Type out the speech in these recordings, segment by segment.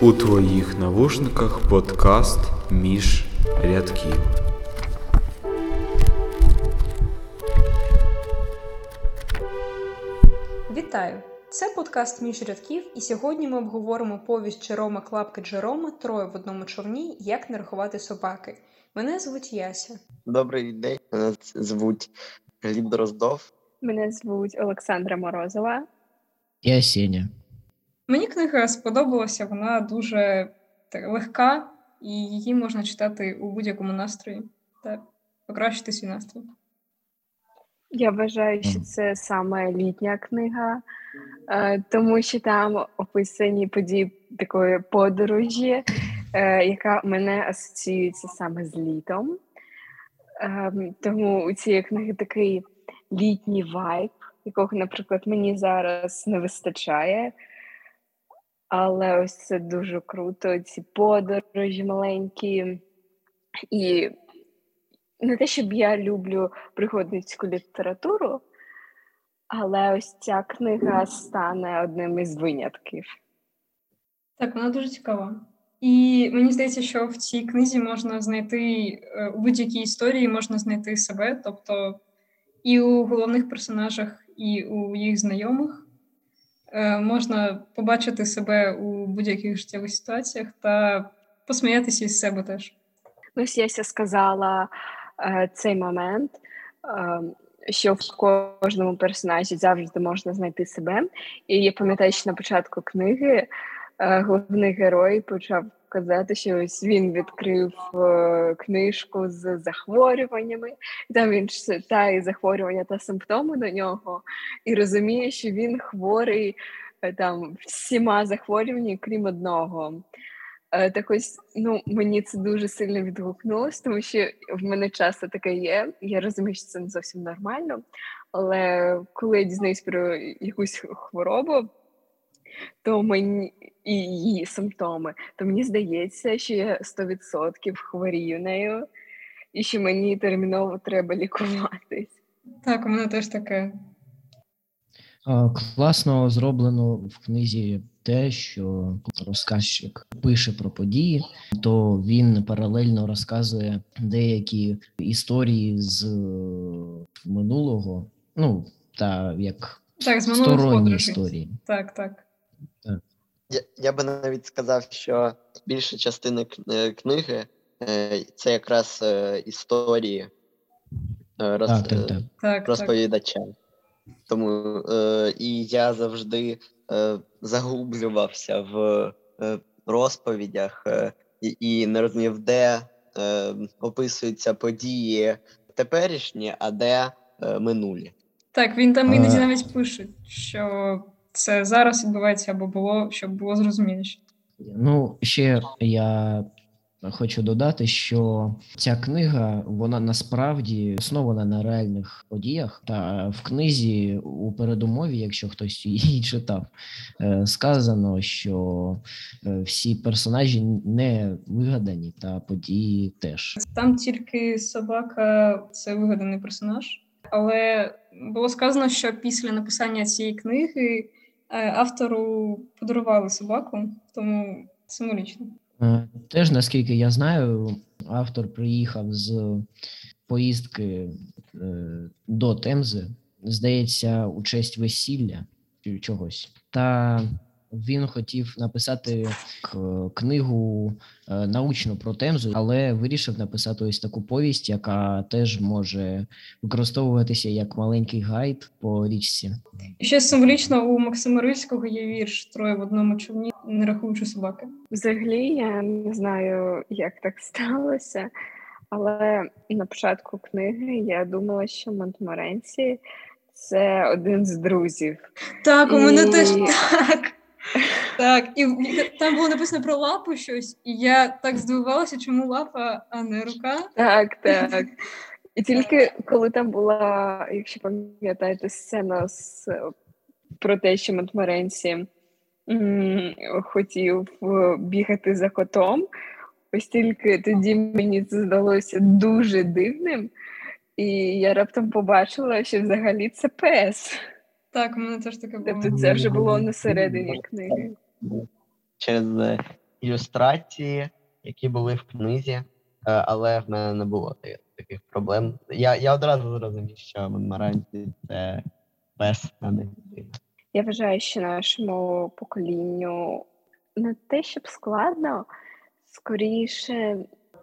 У твоїх навушниках подкаст між рядків. Вітаю! Це подкаст між рядків, і сьогодні ми обговоримо повість Джерома Клапки Джерома Троє в одному човні. Як не рахувати собаки. Мене звуть Яся. Добрий день, мене звуть Гліб Дроздов. Мене звуть Олександра Морозова. Я Сеня. Мені книга сподобалася, вона дуже легка, і її можна читати у будь-якому настрої та покращити свій настрій. Я вважаю, що це саме літня книга, е, тому що там описані події такої подорожі, е, яка мене асоціюється саме з літом. Ем, Тому у цієї книги такий літній вайб, якого, наприклад, мені зараз не вистачає. Але ось це дуже круто, ці подорожі маленькі. І не те, щоб я люблю пригодницьку літературу, але ось ця книга стане одним із винятків. Так, вона дуже цікава. І мені здається, що в цій книзі можна знайти е, у будь-якій історії можна знайти себе, тобто і у головних персонажах, і у їх знайомих. Е, Можна побачити себе у будь-яких життєвих ситуаціях та посміятися із себе теж. Ну, Яся сказала е, цей момент, е, що в кожному персонажі завжди можна знайти себе. І я пам'ятаю, що на початку книги головний герой почав казати, що ось він відкрив е, книжку з захворюваннями, там він читає захворювання та симптоми до нього, і розуміє, що він хворий е, там всіма захворюваннями, крім одного. Е, Так ось ну мені це дуже сильно відгукнулося, тому що в мене часто таке є. Я розумію, що це не зовсім нормально. Але коли я дізнаюсь про якусь хворобу, то мені і її симптоми, то мені здається, що я 100% хворію нею, і що мені терміново треба лікуватись. Так, у мене теж таке. Класно зроблено в книзі те, що розказчик пише про події, то він паралельно розказує деякі історії з е, минулого, ну та як Так, з сторонні подорожей. історії. Так, так. Я, я би навіть сказав, що більша частина е, книги е, це якраз е, історії роз, Так, так, так. Розповідача. Тому е, і я завжди е, заглублювався в е, розповідях е, і, і не розумів, де е, описуються події теперішні, а де е, минулі. Так, він там іноді навіть пише, що це зараз відбувається або було, щоб було зрозуміліше. Ну, ще я хочу додати, що ця книга вона насправді основана на реальних подіях. Та в книзі у передумові, якщо хтось її читав, е, сказано, що е, всі персонажі не вигадані, та події теж. Там тільки собака це вигаданий персонаж, але було сказано, що після написання цієї книги автору подарували собаку, тому символічно. Е, Теж, наскільки я знаю, автор приїхав з поїздки е, до Темзи, здається, у честь весілля чогось. Та він хотів написати книгу е, научну про Темзу, але вирішив написати ось таку повість, яка теж може використовуватися як маленький гайд по річці. Ще символічно у Максима Рильського є вірш Троє в одному човні, не рахуючи собаки. Взагалі, я не знаю, як так сталося, але на початку книги я думала, що Монтморенці це один з друзів. Так, у мене І- теж так. Так, і там було написано про лапу щось, і я так здивувалася, чому лапа, а не рука. Так, так. І тільки коли там була, якщо пам'ятаєте, сцена з, про те, що Монтморенці м, хотів е, бігати за котом, ось тільки тоді мені це здалося дуже дивним, і я раптом побачила, що взагалі це пес. Так, у мене теж таке було. Тобто це вже було на середині книги. Тобто Це вже було на середині книги. через е, ілюстрації, які були в книзі, е, але в мене не було таких проблем. Я, я одразу зрозумів, що Маранці це пес, а не людина. Я вважаю, що нашому поколінню не те, щоб складно, скоріше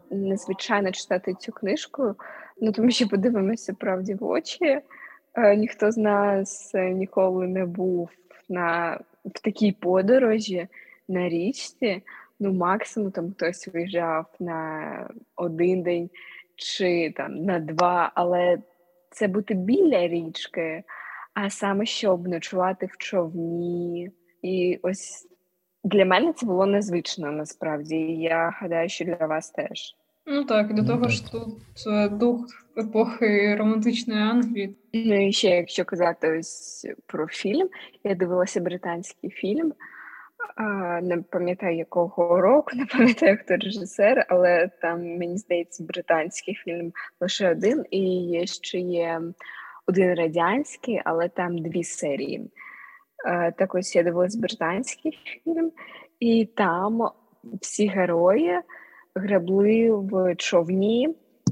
незвичайно читати цю книжку, ну тому що подивимося правді в очі. Е, Ніхто з нас е, ніколи не був на в такій подорожі на річці. Ну, максимум там хтось виїжджав на один день чи там на два, але це бути біля річки, а саме щоб ночувати в човні. І ось для мене це було незвично насправді. і Я гадаю, що для вас теж. Ну так, до Ну, того так. ж тут е, дух епохи романтичної Англії. Ну і ще, якщо казати ось про фільм, я дивилася британський фільм. Не пам'ятаю якого року, не пам'ятаю, хто режисер, але там, мені здається, британський фільм лише один, і є ще є один радянський, але там дві серії. Е, Так ось я дивилась британський фільм, і там всі герої гребли в човні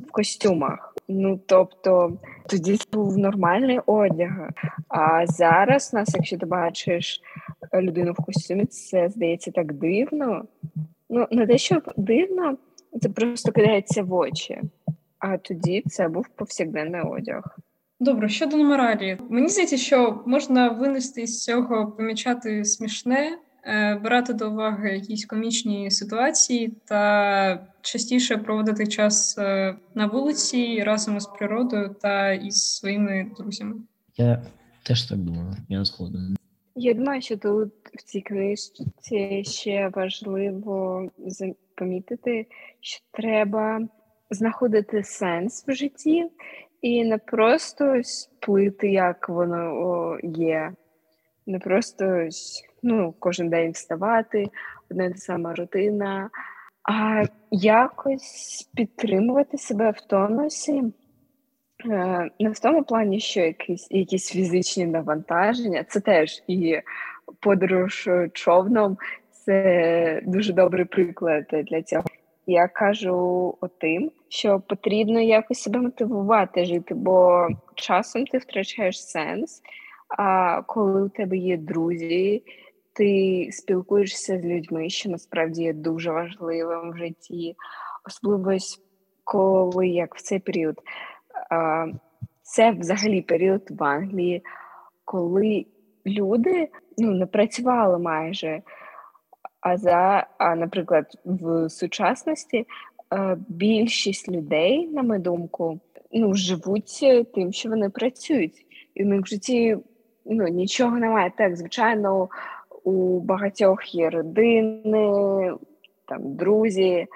в костюмах. Ну тобто тоді був нормальний одяг. А зараз нас, якщо ти бачиш е, людину в костюмі, це здається так дивно. Ну, не те, що дивно, це просто кидається в очі. А тоді це був повсякденний одяг. Добре, щодо моралі, мені здається, що можна винести з цього помічати смішне, брати до уваги якісь комічні ситуації та частіше проводити час е, на вулиці разом із природою та із своїми друзями. Я теж так думаю, я згоден. Я думаю, що тут в цій книжці ще важливо за- помітити, що треба знаходити сенс в житті і не просто плити, як воно є, не просто ось, ну, кожен день вставати, одна і та сама рутина, а якось підтримувати себе в тонусі. Е, Не в тому плані, що якісь, якісь фізичні навантаження, це теж і подорож е, човном це дуже добрий приклад для цього. Я кажу о тим, що потрібно якось себе мотивувати жити, бо часом ти втрачаєш сенс. А коли у тебе є друзі, ти спілкуєшся з людьми, що насправді є дуже важливим в житті, особливо коли як в цей період. Це взагалі період в Англії, коли люди ну, не працювали майже. А за, а, наприклад, в сучасності більшість людей, на мою думку, ну, живуть тим, що вони працюють. І в них в житті ну, нічого немає. Так, звичайно, у багатьох є родини, там, друзі,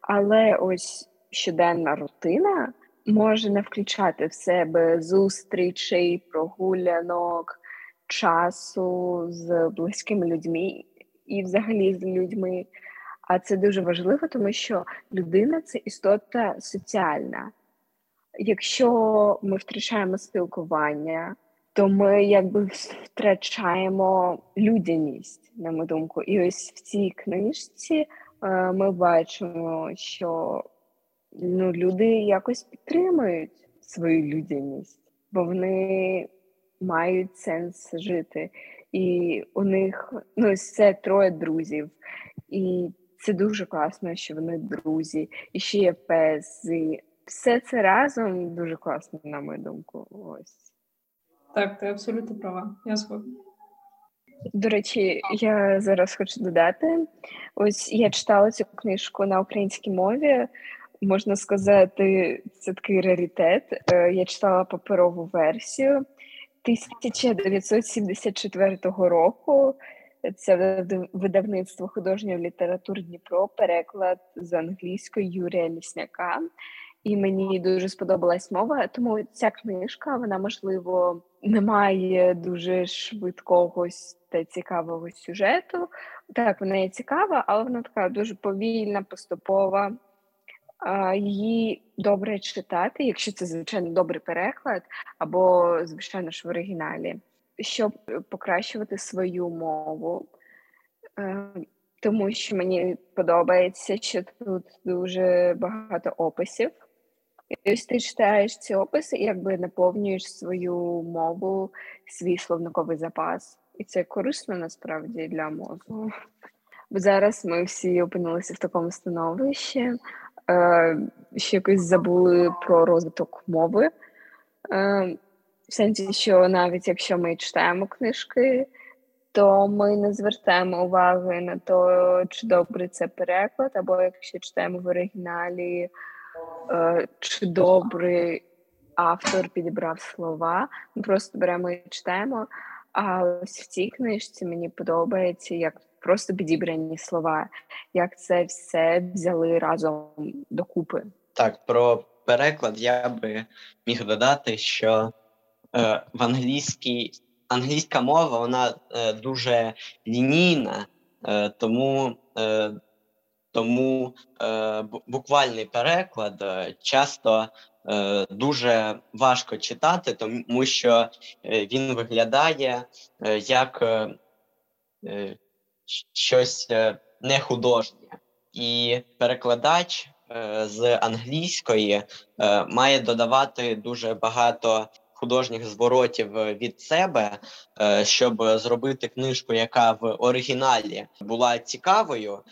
але ось щоденна рутина може не включати в себе зустрічей, прогулянок, часу з близькими людьми і взагалі з людьми. А це дуже важливо, тому що людина це істота соціальна. Якщо ми втрачаємо спілкування, то ми якби втрачаємо людяність, на мою думку. І ось в цій книжці е, ми бачимо, що ну, люди якось підтримують свою людяність, бо вони мають сенс жити. І у них ну, це троє друзів. І це дуже класно, що вони друзі, і ще є пес. І все це разом дуже класно, на мою думку. Ось. Так, ти абсолютно права. Я згодна. До речі, я зараз хочу додати. Ось я читала цю книжку на українській мові. Можна сказати, це такий раритет. Е, Я читала паперову версію 1974 року. Це видавництво художньої літератури Дніпро, переклад з англійської Юрія Лісняка. І мені дуже сподобалась мова, тому ця книжка, вона, можливо, не має дуже швидкого та цікавого сюжету. Так, вона є цікава, але вона така дуже повільна, поступова. Її добре читати, якщо це, звичайно, добрий переклад, або, звичайно ж, в оригіналі. щоб покращувати свою мову, е, тому що мені подобається, що тут дуже багато описів. Ось ти читаєш ці описи і якби наповнюєш свою мову, свій словниковий запас. І це корисно насправді для мозку. Бо зараз ми всі опинилися в такому становищі, е, що якось забули про розвиток мови. Е, в сенсі, що навіть якщо ми читаємо книжки, то ми не звертаємо уваги на те, чи добре це переклад, або якщо читаємо в оригіналі, чи добрий автор підібрав слова. Ми просто беремо і читаємо. А ось в цій книжці мені подобається, як просто підібрані слова, як це все взяли разом докупи. Так, про переклад я би міг додати, що е, в англійській англійська мова вона е, дуже лінійна, е, тому, е, тому е, буквальний переклад е, часто е, дуже важко читати, тому що е, він виглядає е, як е, щось нехудожнє. І перекладач е, з англійської е, має додавати дуже багато художніх зворотів від себе, щоб зробити книжку, яка в оригіналі була цікавою,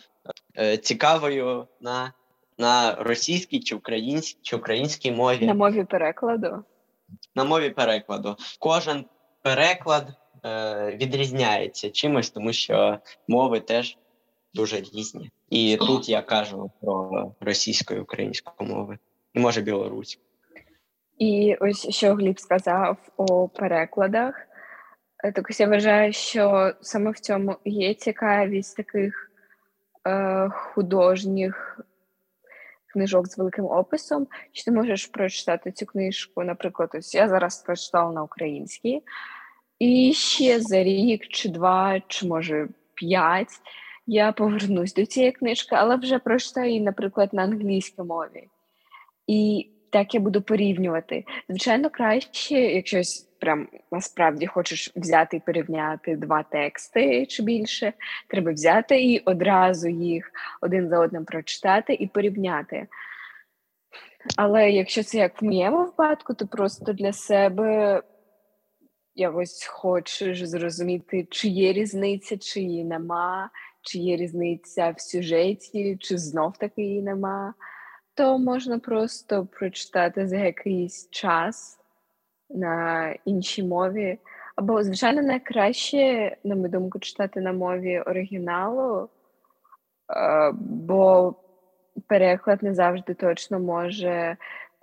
цікавою на, на російській чи українській чи українській мові На мові перекладу. на мові перекладу. Кожен переклад е, відрізняється чимось, тому що мови теж дуже різні. І тут я кажу про російську і українську мови, і може білоруську. І ось що Гліб сказав у перекладах. Е, Так ось я вважаю, що саме в цьому є цікавість таких е, художніх книжок з великим описом, що ти можеш прочитати цю книжку, наприклад, ось я зараз прочитала на українській, і ще за рік, чи два, чи може п'ять я повернусь до цієї книжки, але вже прочитаю її, наприклад, на англійській мові. І так я буду порівнювати. Звичайно, краще, якщо прям насправді хочеш взяти і порівняти два тексти чи більше, треба взяти і одразу їх один за одним прочитати і порівняти. Але якщо це як в моєму випадку, то просто для себе якось хочеш зрозуміти, чи є різниця, чи її нема, чи є різниця в сюжеті, чи знов таки її нема, то можна просто прочитати за якийсь час на іншій мові. Або, звичайно, найкраще, на мою думку, читати на мові оригіналу, е, бо переклад не завжди точно може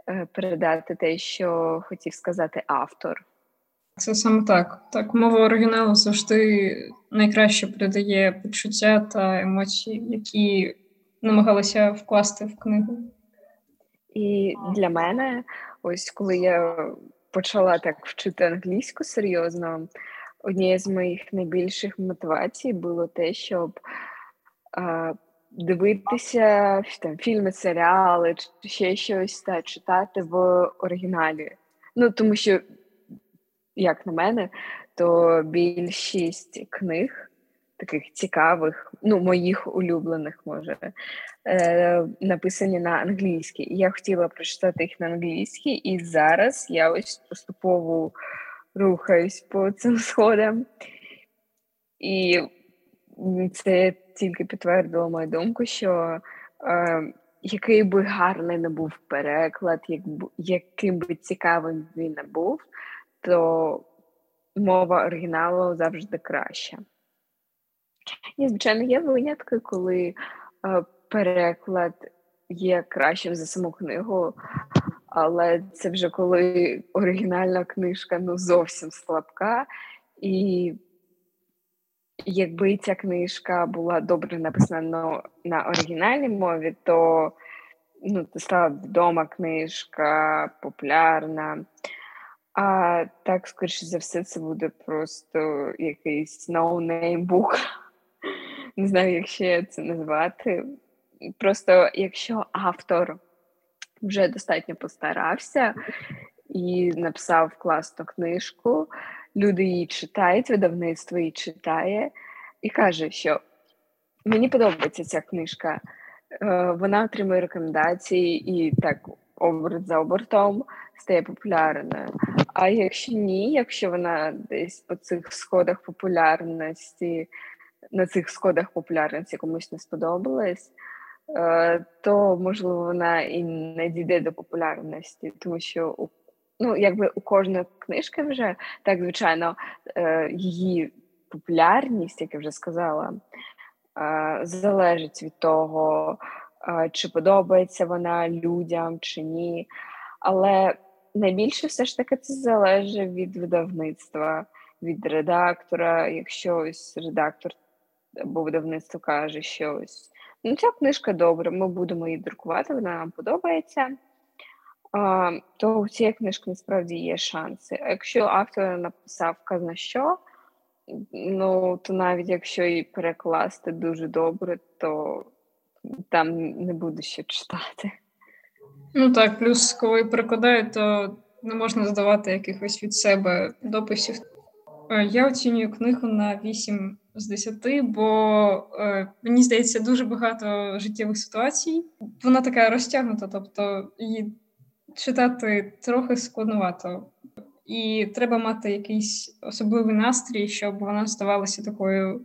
е, передати те, що хотів сказати автор. Це саме так. Так, мова оригіналу завжди найкраще передає почуття та емоції, які намагалися вкласти в книгу. І для мене, ось коли я почала так вчити англійську серйозно, однією з моїх найбільших мотивацій було те, щоб а, дивитися там, фільми, серіали чи ще щось та читати в оригіналі. Ну, тому що, як на мене, то більшість книг, таких цікавих, ну, моїх улюблених, може, е, написані на англійській. Я хотіла прочитати їх на англійській, і зараз я ось поступово рухаюсь по цим сходам. І це тільки підтвердило мою думку, що е, який би гарний не був переклад, як, яким би цікавим він не був, то мова оригіналу завжди краща. І, звичайно, є винятки, коли е, переклад є кращим за саму книгу, але це вже коли оригінальна книжка ну зовсім слабка, і якби ця книжка була добре написана на, на оригінальній мові, то ну, це стала відома книжка, популярна. А так, скоріше за все, це буде просто якийсь no-name book. Не знаю, як ще це назвати. Просто якщо автор вже достатньо постарався і написав класну книжку, люди її читають, видавництво її читає і каже, що мені подобається ця книжка. Е, Вона отримує рекомендації і так оберт за обертом стає популярною. А якщо ні, якщо вона десь по цих сходах популярності, на цих сходах популярності комусь не сподобалась, то можливо вона і не дійде до популярності, тому що у ну, якби у кожної книжки вже так, звичайно, е, її популярність, як я вже сказала, е, залежить від того, е, чи подобається вона людям чи ні. Але найбільше все ж таки це залежить від видавництва, від редактора. Якщо ось редактор або видавництво каже, що ось ну ця книжка добра, ми будемо її друкувати, вона нам подобається. А, то у цієї книжки насправді є шанси. А якщо автор написав казна що, ну то навіть якщо її перекласти дуже добре, то там не буде що читати. Ну так, плюс, коли перекладають, то не можна здавати якихось від себе дописів. Е, Я оцінюю книгу на 8 з 10, бо е, мені здається дуже багато життєвих ситуацій. Вона така розтягнута, тобто її читати трохи складновато. І треба мати якийсь особливий настрій, щоб вона здавалася такою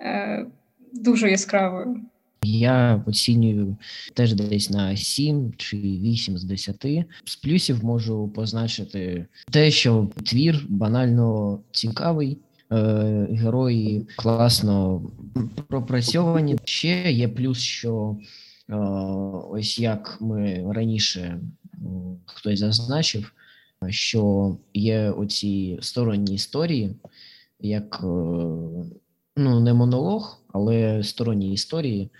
е, дуже яскравою. Я оцінюю теж десь на 7 чи 8 з 10. З плюсів можу позначити те, що твір банально цікавий. Е, Герої класно пропрацьовані. Ще є плюс, що е, ось як ми раніше хтось зазначив, що є оці сторонні історії, як е, ну не монолог, але сторонні історії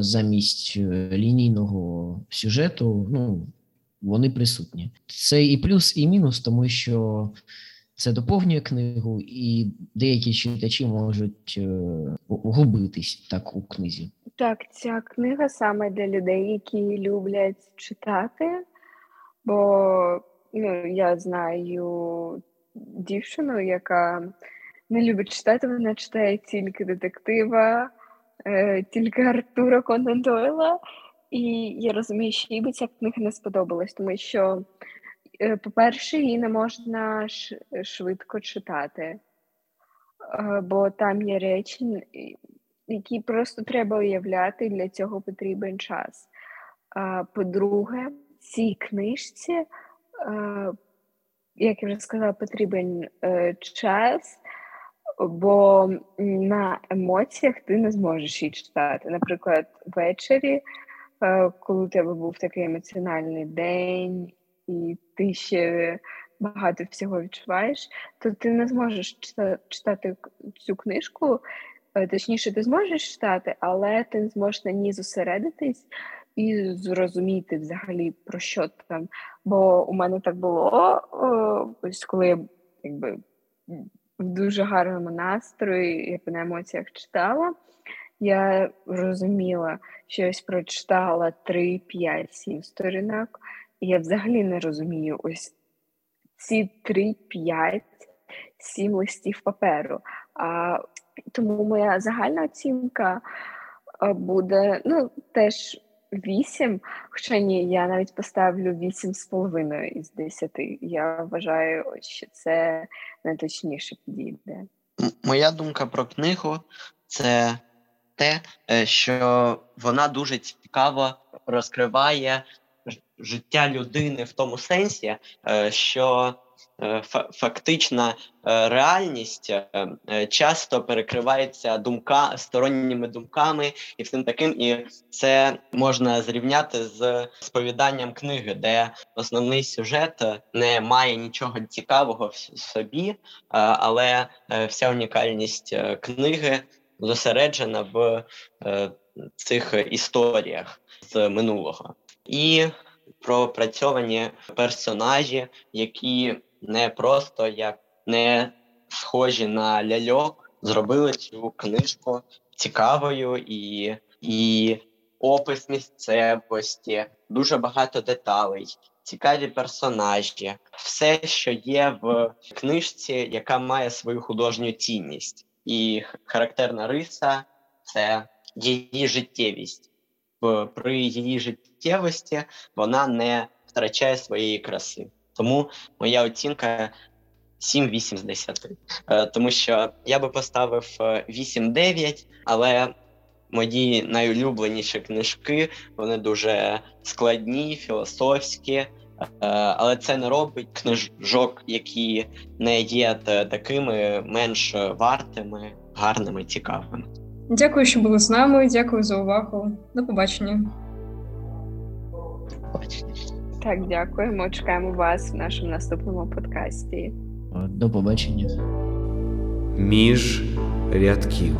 замість лінійного сюжету, ну вони присутні. Це і плюс, і мінус, тому що це доповнює книгу, і деякі читачі можуть е, губитись так у книзі. Так, ця книга саме для людей, які люблять читати, бо ну, я знаю дівчину, яка не любить читати, вона читає тільки детектива, е, тільки Артура Конан Дойла. І я розумію, що їй би ця книга не сподобалась, тому що, по-перше, її не можна швидко читати, е, бо там є речі, які просто треба уявляти, для цього потрібен час. По-друге, цій книжці, е, як я вже сказала, потрібен е, час, бо на емоціях ти не зможеш її читати. Наприклад, ввечері, е, коли у тебе був такий емоціональний день, і ти ще багато всього відчуваєш, то ти не зможеш читати цю книжку. Е, Точніше, ти зможеш читати, але ти не зможеш на ній зосередитись і зрозуміти взагалі про що там. Бо у мене так було, ось коли якби в дуже гарному настрої, я на емоціях читала. Я розуміла, що ось прочитала 3, 5, 7 сторінок, я взагалі не розумію ось ці 3, 5, 7 листів паперу. А, тому моя загальна оцінка буде ну, теж 8, хоча ні, я навіть поставлю 8,5 із 10. Я вважаю, що це найточніше підійде. Моя думка про книгу це те, е, що вона дуже цікаво розкриває життя людини в тому сенсі, е, що е, фактична е, реальність часто перекривається думка сторонніми думками і всім таким, і це можна зрівняти з сповіданням книги, де основний сюжет не має нічого цікавого в собі, але вся унікальність книги зосереджена в цих історіях з минулого. І пропрацьовані персонажі, які не просто як не схожі на ляльок, зробили цю книжку цікавою і, і опис місцевості, дуже багато деталей, цікаві персонажі, все, що є в книжці, яка має свою художню цінність. І характерна риса це її життєвість. При її життєвості вона не втрачає своєї краси. Тому моя оцінка 7-8 з 10. Е, Тому що я би поставив е, 8-9, але мої найулюбленіші книжки вони дуже складні, філософські. е, Але це не робить книжок, які не є такими менш вартими, гарними, цікавими. Дякую, що були з нами. Дякую за увагу. До побачення. Так, дякуємо. Чекаємо вас в нашому наступному подкасті. До побачення. Між рядків.